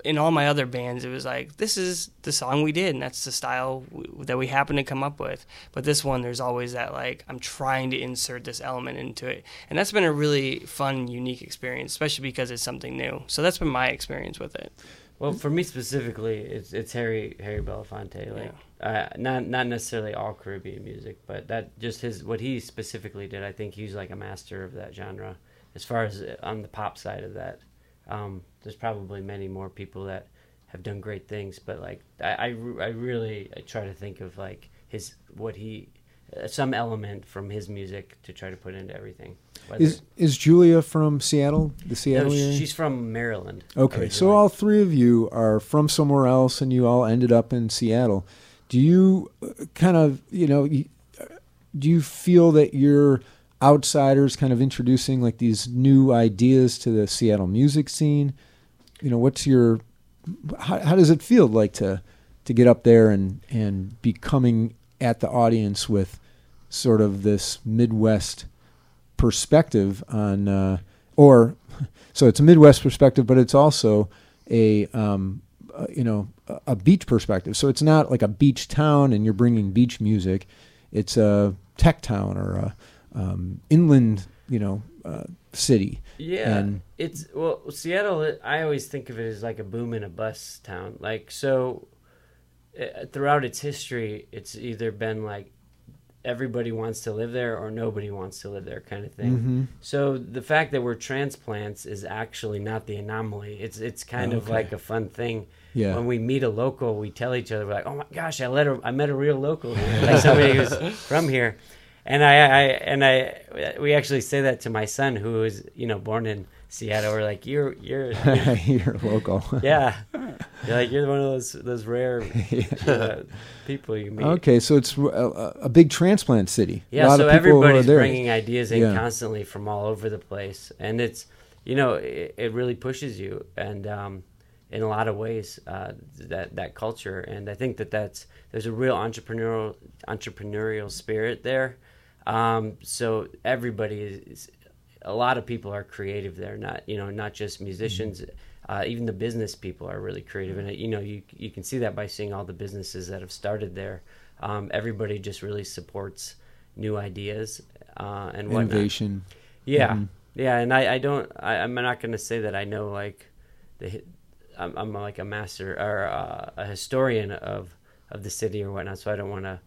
in all my other bands it was like this is the song we did and that's the style w- that we happen to come up with. But this one there's always that like i'm trying to insert this element into it. And that's been a really fun unique experience especially because it's something new. So that's been my experience with it Well, for me specifically, it's it's Harry Harry Belafonte. Like, uh, not not necessarily all Caribbean music, but that just his what he specifically did. I think he's like a master of that genre. As far as uh, on the pop side of that, um, there's probably many more people that have done great things, but like I I, I really I try to think of like his what he some element from his music to try to put into everything. Whether- Is is Julia from Seattle? The No, Seattle area? she's from Maryland. Okay, so all three of you are from somewhere else, and you all ended up in Seattle. Do you uh, kind of, you know, uh, do you feel that you're outsiders, kind of introducing like these new ideas to the Seattle music scene? You know, what's your, how, how does it feel like to to get up there and and be coming at the audience with sort of this Midwest perspective on, uh, or so it's a Midwest perspective, but it's also a um, uh, you know a- beach perspective. So it's not like a beach town and you're bringing beach music. It's a tech town or a um, inland you know uh, city. Yeah, And- it's well, Seattle. I always think of it as like a boom and a bust town. Like so, throughout its history, it's either been like everybody wants to live there or nobody wants to live there kind of thing. Mhm. So the fact that we're transplants is actually not the anomaly. It's it's kind of like a fun thing. Yeah. When we meet a local, we tell each other, we're like, "Oh my gosh, I let a, I met a real local, like somebody who's from here." And I, I and I, we actually say that to my son, who is, you know, born in Seattle. We're like, "You're, you're, you're you're local. yeah, you're like you're one of those those rare uh, people you meet." Okay, so it's a, a big transplant city. a Yeah, lot so of people are everybody's there. bringing ideas in Yeah. constantly from all over the place, and it's you know it, it really pushes you, and um, in a lot of ways uh, that that culture, and I think that that's there's a real entrepreneurial entrepreneurial spirit there. Um, so everybody is a lot of people are creative there, not you know not just musicians. Uh, even the business people are really creative, and you know you you can see that by seeing all the businesses that have started there. Um, everybody just really supports new ideas uh, and whatnot. Innovation. Yeah, Mhm. yeah, and I, I don't. I, I'm not going to say that I know like the. I'm, I'm like a master or uh, a historian of of the city or whatnot, so I don't want to,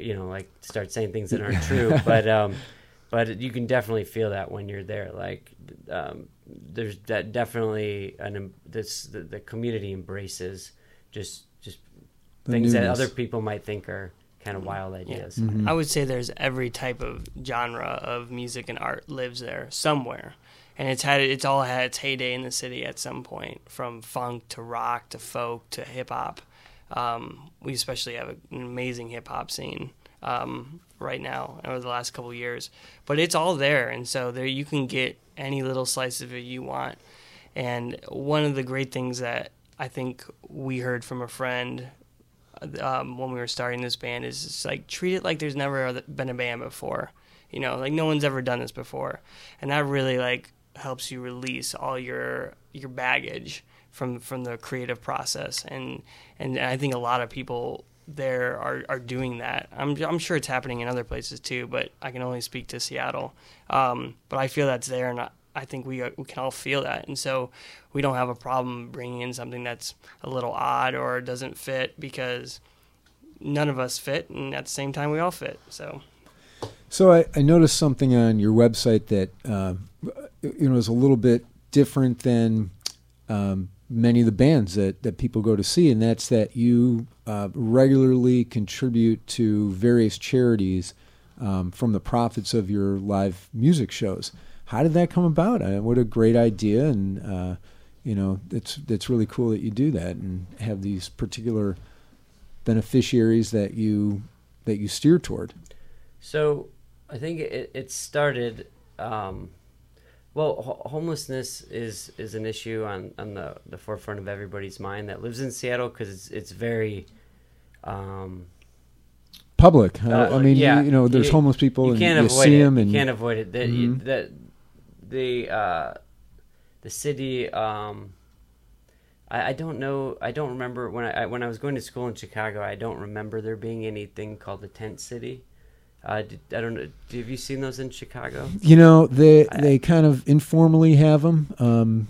you know, like start saying things that aren't true. But um, but you can definitely feel that when you're there. Like um, there's that definitely an this the, the community embraces just just The things that other people might think are kind of wild ideas. Mhm. I would say there's every type of genre of music and art lives there somewhere, and it's had it's all had its heyday in the city at some point, from funk to rock to folk to hip hop. Um, we especially have an amazing hip hop scene um, right now over the last couple years, but it's all there, and so there you can get any little slice of it you want. And one of the great things that I think we heard from a friend um, when we were starting this band is like treat it like there's never been a band before. You know, like no one's ever done this before, and that really like helps you release all your your baggage from from the creative process. And and I think a lot of people there are, are doing that. I'm I'm sure it's happening in other places too, but I can only speak to Seattle. Um, but I feel that's there, and I, I think we we can all feel that, and so we don't have a problem bringing in something that's a little odd or doesn't fit because none of us fit, and at the same time we all fit. So So I, I noticed something on your website that uh, you know is a little bit different than um, many of the bands that, that people go to see, and that's that you uh, regularly contribute to various charities um, from the profits of your live music shows. How did that come about? Uh, what a great idea, and uh, you know it's it's really cool that you do that and have these particular beneficiaries that you that you steer toward. So I think it, it started. Um, well, ho- homelessness is is an issue on, on the, the forefront of everybody's mind that lives in Seattle because it's it's very, um, public. Uh, Uh, I mean, yeah. you, you know, there's You- homeless people you and can't you avoid see it. them, and you can't avoid it. The Mhm. the the uh, the city. Um, I, I don't know. I don't remember when I, I when I was going to school in Chicago. I don't remember there being anything called the tent city. Uh, did, I don't know. Have you seen those in Chicago? you know, they they kind of informally have them. Um,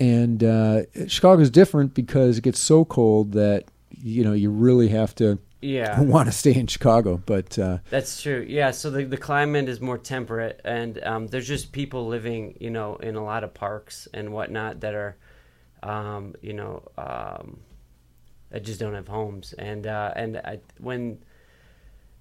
and uh, Chicago's different because it gets so cold that you know you really have to Yeah, want to stay in Chicago. But uh, That's true. Yeah, so the the climate is more temperate, and um, there's just people living, you know, in a lot of parks and whatnot that are, um, you know, um, that just don't have homes. And uh, and I, when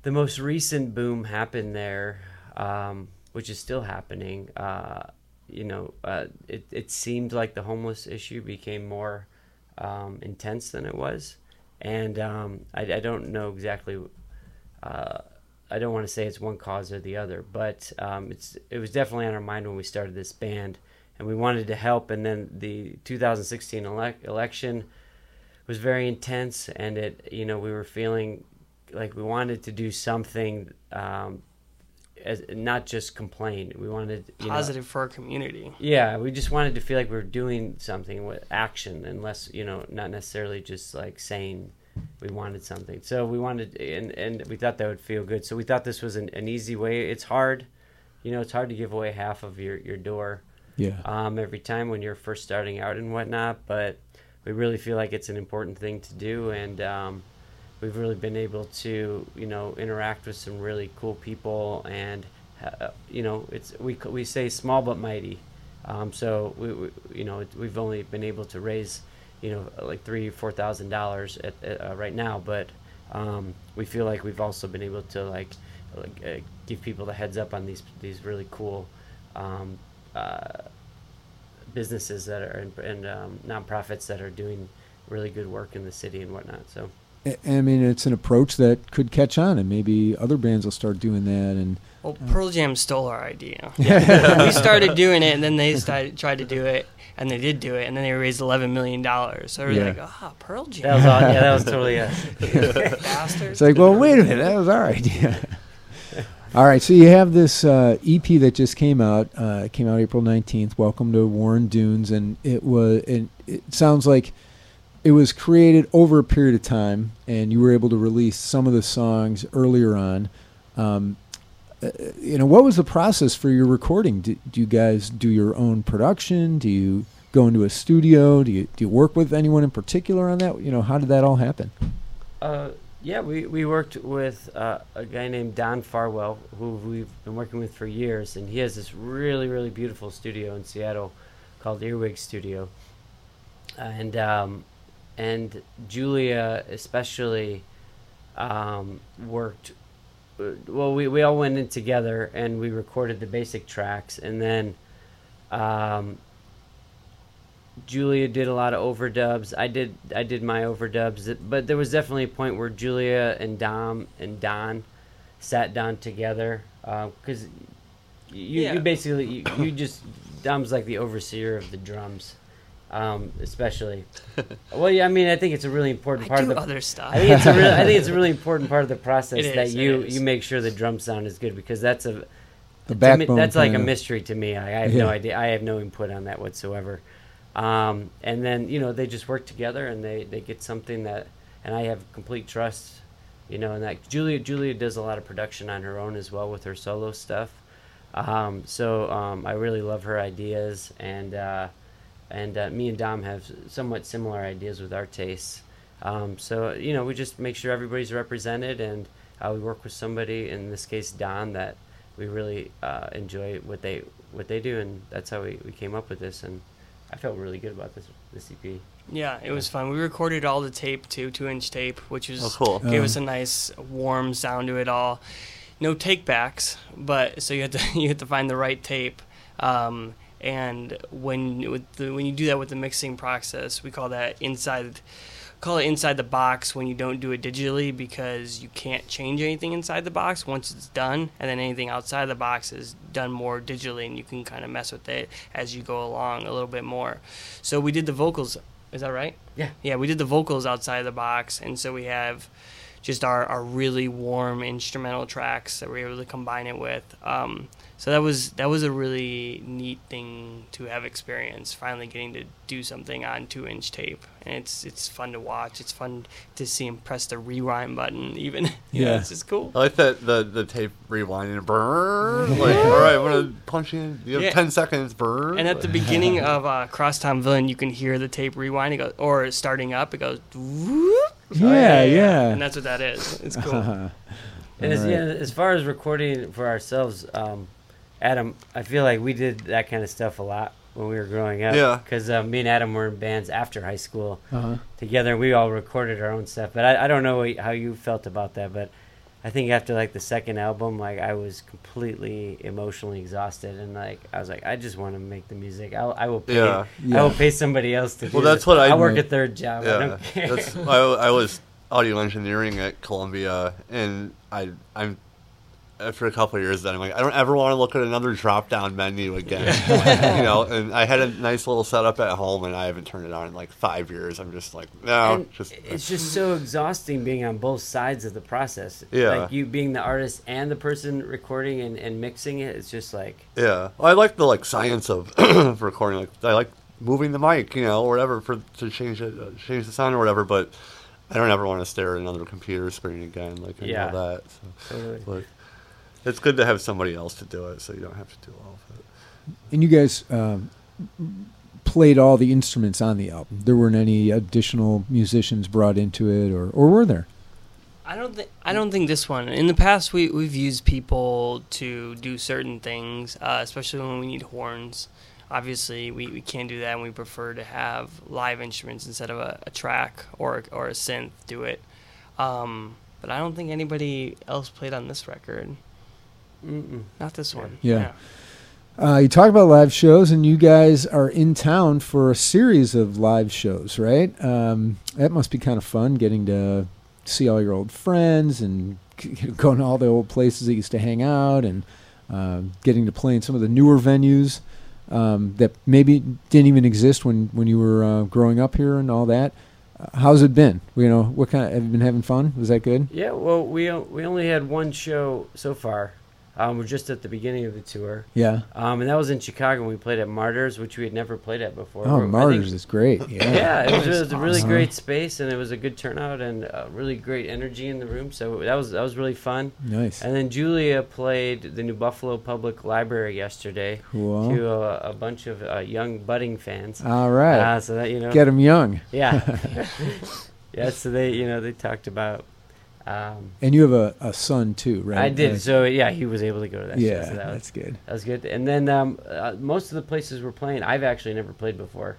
the most recent boom happened there, um, which is still happening, uh, you know, uh, it it seemed like the homeless issue became more um, intense than it was, and um, I, I don't know exactly uh, I don't want to say it's one cause or the other, but um, it's it was definitely on our mind when we started this band, and we wanted to help. And then the 2016 elec election was very intense, and it you know we were feeling like we wanted to do something, um, as not just complain. We wanted you know, Positive for our community. yeah, we just wanted to feel like we were doing something with action, unless you know, not necessarily just like saying we wanted something. So we wanted, and and we thought that would feel good. So we thought this was an, an easy way. It's hard, you know, it's hard to give away half of your your door yeah, um, every time when you're first starting out and whatnot. But we really feel like it's an important thing to do, and um, we've really been able to, you know, interact with some really cool people, and uh, you know, it's we we say small but mighty. Um, so we, we, you know, we've only been able to raise, you know, like three four thousand dollars at uh, right now, but um, we feel like we've also been able to like, like uh, give people the heads up on these these really cool um, uh, businesses that are and, and um, nonprofits that are doing really good work in the city and whatnot. So I I mean, it's an approach that could catch on, and maybe other bands will start doing that. And Well, Pearl Jam stole our idea. we started doing it, and then they started tried to do it, and they did do it, and then they raised eleven million dollars. So we were Yeah. like, ah, Pearl that Jam, was all, yeah, that was totally us. bastards. it's like, well, wait a minute, that was our idea. All right, so you have this uh, EP that just came out. Uh, it came out April nineteenth. Welcome to Warren Dunes, and it was. It, it sounds like it was created over a period of time, and you were able to release some of the songs earlier on. Um, uh, you know, what was the process for your recording? Do, do you guys do your own production? Do you go into a studio? Do you do you work with anyone in particular on that? You know, how did that all happen? Uh, yeah, we, we worked with uh, a guy named Don Farwell, who we've been working with for years, and he has this really, really beautiful studio in Seattle called Earwig Studio. And um, and Julia especially um, worked. uh, Well, we, we all went in together and we recorded the basic tracks, and then um, Julia did a lot of overdubs. I did I did my overdubs, but there was definitely a point where Julia and Dom and Don sat down together because you, Yeah. you basically you, you just Dom's like the overseer of the drums, um, especially. well, yeah, I mean, I think it's a really important I part do of the other stuff. I think it's a really, I think it's a really important part of the process It that is, it you you make sure the drum sound is good because that's a The to me, that's like a mystery to me. I, I have Yeah. no idea. I have no input on that whatsoever. Um, and then you know they just work together and they, they get something that, and I have complete trust, you know, and that Julia Julia does a lot of production on her own as well with her solo stuff. Um, so um, I really love her ideas and uh, and uh, me and Dom have somewhat similar ideas with our tastes. Um, so you know we just make sure everybody's represented and uh, we work with somebody in this case Don that we really uh, enjoy what they what they do and that's how we, we came up with this and I felt really good about this this EP. Yeah, it was fun. We recorded all the tape too, two inch tape, which was Oh, cool. gave Um, us a nice warm sound to it all. No takebacks, but so you had to you had to find the right tape. Um, and when with the, when you do that with the mixing process, we call that inside call it inside the box when you don't do it digitally because you can't change anything inside the box once it's done and then anything outside the box is done more digitally and you can kind of mess with it as you go along a little bit more so we did the vocals is that right Yeah. yeah we did the vocals outside the box and so we have just our, our really warm instrumental tracks that we're able to combine it with. Um, so that was that was a really neat thing to have experienced. Finally, getting to do something on two inch tape, and it's it's fun to watch. It's fun to see him press the rewind button. Even you know, Yeah. it's just cool. I like that the the tape rewinding burn. Like, all right, I'm gonna punch in. You have Yeah. ten seconds. Burn. And at the beginning of uh, Crosstown Villain, you can hear the tape rewind. It goes, or starting up, it goes. Whoop. Yeah, yeah. And that's what that is. It's cool. And as, Alright. yeah, as far as recording for ourselves, um, Adam, I feel like we did that kind of stuff a lot when we were growing up. Yeah. Because uh, me and Adam were in bands after high school Uh-huh. together, we all recorded our own stuff. But I, I don't know what, how you felt about that, but I think after like the second album, like I was completely emotionally exhausted, and like I was like, I just want to make the music. I'll, I will pay. Yeah. Yeah. I will pay somebody else to do. Well, that's this. what I- I'll work a third job. I yeah, don't care. that's I, I was audio engineering at Columbia, and I I'm after a couple of years, then I'm like, I don't ever want to look at another drop down menu again. you know, and I had a nice little setup at home, and I haven't turned it on in like five years. I'm just like, no, And just it's just so exhausting being on both sides of the process. Yeah. Like you being the artist and the person recording and, and mixing it, it's just like Yeah, I like the like science of of recording. Like I like moving the mic, you know, or whatever for to change it, uh, change the sound or whatever. But I don't ever want to stare at another computer screen again. Like I Yeah. know that. So. totally. But it's good to have somebody else to do it, so you don't have to do all of it. And you guys um, played all the instruments on the album. There weren't any additional musicians brought into it, or or were there? I don't think I don't think this one. In the past, we we've used people to do certain things, uh, especially when we need horns. Obviously, we, we can't do that, and we prefer to have live instruments instead of a, a track or or a synth do it. Um, but I don't think anybody else played on this record. Mm-mm. Not this one. Yeah. Uh, you talk about live shows, and you guys are in town for a series of live shows, right? Um, that must be kind of fun, getting to see all your old friends and going to all the old places that used to hang out, and um getting to play in some of the newer venues um, that maybe didn't even exist when when you were uh, growing up here and all that. Uh, how's it been? You know, what kind of have you been having fun? Was that good? Yeah, well, we we only had one show so far. Um, we're just at the beginning of the tour, Yeah. um, and that was in Chicago. We played at Martyrs, which we had never played at before. Oh, Martyrs think- is great. Yeah. yeah, it was, it was a really awesome. great space, and it was a good turnout and uh, really great energy in the room. So that was that was really fun. Nice. And then Julia played the New Buffalo Public Library yesterday Cool. to a, a bunch of uh, young budding fans. All right. Uh, so that you know, Get them young. yeah, yeah. So they you know they talked about. Um, And you have a, a son too, right? I did. So yeah, he was able to go to that. yeah, show, so that was that's good. that was good. And then um, uh, most of the places we're playing, I've actually never played before.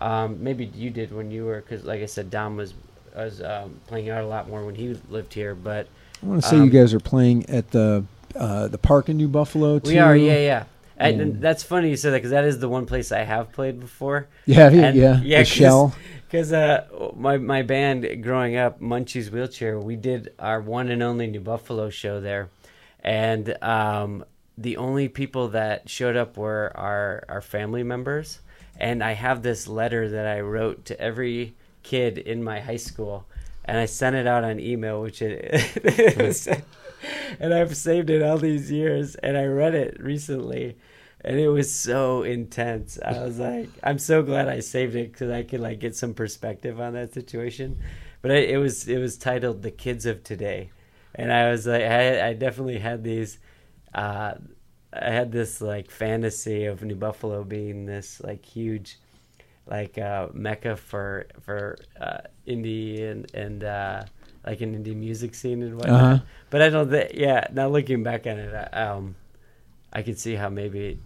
Um, maybe you did when you were, because like I said, Dom was was um, playing out a lot more when he lived here. But I want to say Um, you guys are playing at the uh, the park in New Buffalo too. we are, yeah, yeah. And, and that's funny you said that because that is the one place I have played before. Yeah, yeah, And- yeah. yeah, the shell. Because uh, my my band growing up, Munchie's Wheelchair, we did our one and only New Buffalo show there, and um, the only people that showed up were our our family members. And I have this letter that I wrote to every kid in my high school, and I sent it out on email, which it, and I've saved it all these years, and I read it recently and it was so intense. I was like, I'm so glad I saved it because I could like get some perspective on that situation. But I, it was it was titled "The Kids of Today," and I was like, I, I definitely had these, uh, I had this like fantasy of New Buffalo being this like huge, like uh, mecca for for uh, indie and and uh, like an indie music scene and whatnot. Uh-huh. But I don't think, yeah. Now looking back on it, I- um, I could see how maybe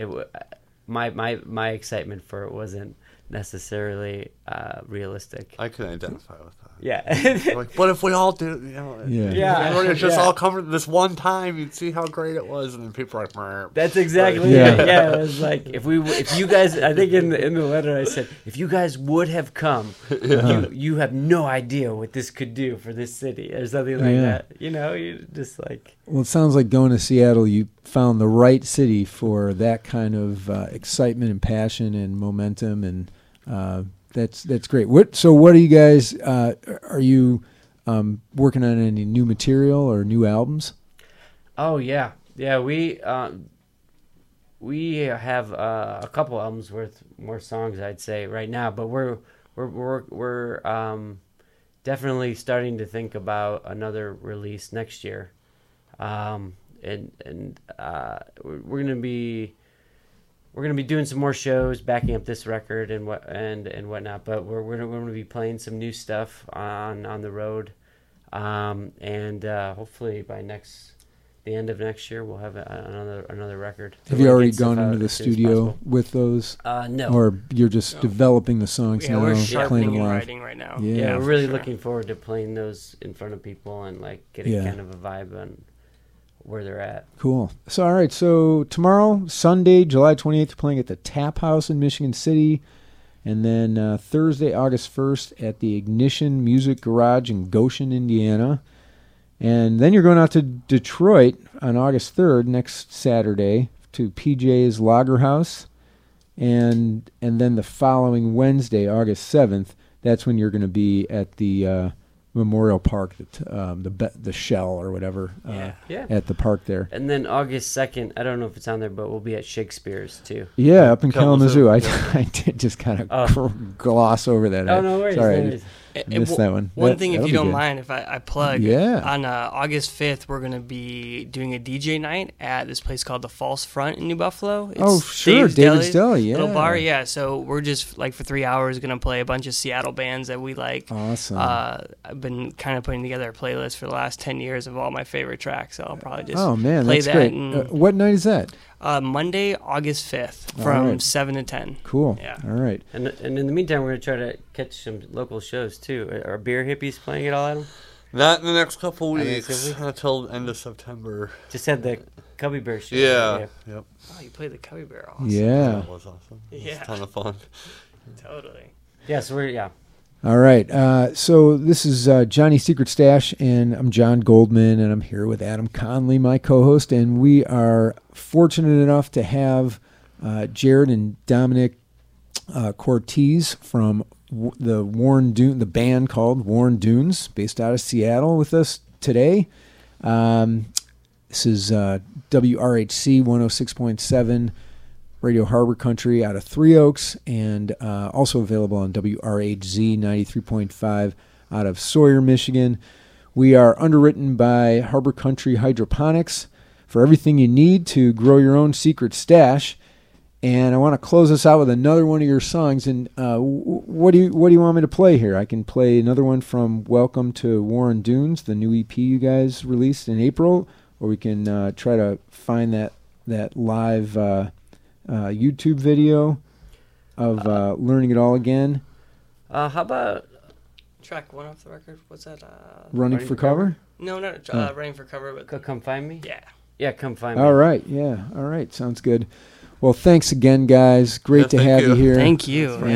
it w- uh, my my my excitement for it wasn't necessarily uh, realistic. I can identify with that. Yeah, like, what if we all do? You know, Yeah. Yeah. everyone was just Yeah. all covered this one time. You'd see how great it was, and then people are like, "Merp." that's exactly Yeah. it. Yeah, it was like if we if you guys, I think in the in the letter I said if you guys would have come, you you have no idea what this could do for this city or something like Yeah. that. You know, you just like Well, it sounds like going to Seattle. You found the right city for that kind of uh, excitement and passion and momentum, and uh, that's that's great. What so? What are you guys? Uh, are you um, working on any new material or new albums? Oh yeah, yeah. We uh, we have uh, a couple albums worth more songs, I'd say, right now. But we're we're we're we're um, definitely starting to think about another release next year, um, and and uh, we're, we're gonna be we're gonna be doing some more shows, backing up this record and what and and whatnot. But we're we're gonna, we're gonna be playing some new stuff on on the road, um, and uh, hopefully by next the end of next year we'll have a, another another record. Have We're you already gone into the as soon as studio with those, Uh, no. or you're just No. developing the songs Yeah, now, we're playing sharpening them and live? writing right now. Yeah, yeah, we're really sure. looking forward to playing those in front of people and like getting Yeah. kind of a vibe on where they're at. Cool. So, all right. So tomorrow, Sunday, July 28th, you're playing at the Tap House in Michigan City, and then uh, Thursday, August 1st, at the Ignition Music Garage in Goshen, Indiana, and then you're going out to Detroit on August 3rd, next Saturday, to PJ's Lager House, and and then the following Wednesday, August 7th, that's when you're going to be at the uh, Memorial Park, the um, the be- the Shell or whatever. Uh, Yeah. Yeah. at the park there. And then August second, I don't know if it's on there, but we'll be at Shakespeare's too. Yeah, up in Kalamazoo. Kalamazoo. I, I did just kind of Oh. gloss over that. Oh I- no worries. Sorry, no I worries. I missed that one. One That- thing, if you don't good. mind, if I, I plug, Yeah. on uh, August 5th, we're going to be doing a DJ night at this place called the False Front in New Buffalo. It's Oh, sure, David's Deli, yeah. Little bar, yeah. So we're just, like, for three hours, going to play a bunch of Seattle bands that we like. Awesome. Uh, I've been kind of putting together a playlist for the last 10 years of all my favorite tracks, so I'll probably just oh man, play that's that great. and- Uh, what night is that? Uh, Monday, August 5th from right. 7 to 10. Cool. Yeah. All right. And and in the meantime, we're gonna try to catch some local shows too. Are beer hippies playing at all, Adam? Not in the next couple Not in the next weeks until end of September. Just had the Cubby Bear show. Yeah. Yep. Oh, you played the Cubby Bear. Awesome. Yeah. That was awesome. It was Yeah. a ton of fun. Totally. Yeah. So we're yeah. All right. Uh, so this is uh, Johnny Secret Stash, and I'm John Goldman, and I'm here with Adam Conley, my co-host, and we are fortunate enough to have uh, Jared and Dominic uh, Cortez from w- the Warren Dune, the band called Warren Dunes, based out of Seattle, with us today. Um, this is uh, WRHC 106.7 Radio Harbor Country out of Three Oaks, and uh, also available on WRHZ 93.5 out of Sawyer, Michigan. We are underwritten by Harbor Country Hydroponics for everything you need to grow your own secret stash. And I want to close us out with another one of your songs. And uh, what do you what do you want me to play here? I can play another one from Welcome to Warren Dunes, the new EP you guys released in April, or we can uh, try to find that that live uh, uh, YouTube video of uh, learning it all again. Uh, how about Track one off the record. What's that? Uh, Running, Running for for Cover? cover. no, no, uh, Oh. running for cover, but Co- Come Find Me? yeah. Yeah, Come Find Me. All right, yeah, all right, sounds good. Well, thanks again, guys. Great Yeah, to have you, you. here. Thank you. for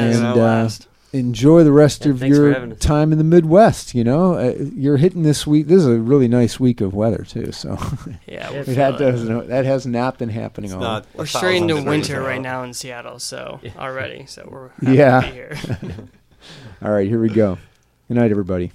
Yeah, it's hanging a out. blast. enjoy the rest Yeah, of your time in the Midwest. You know, uh, you're hitting this week. This is a really nice week of weather too. So Yeah, Yeah, we're that doesn't that has not been happening. It's all not. We're straight into winter right now in Seattle, so Yeah. already, so we're happy Yeah. to be here. all right. Here we go. Good night, everybody.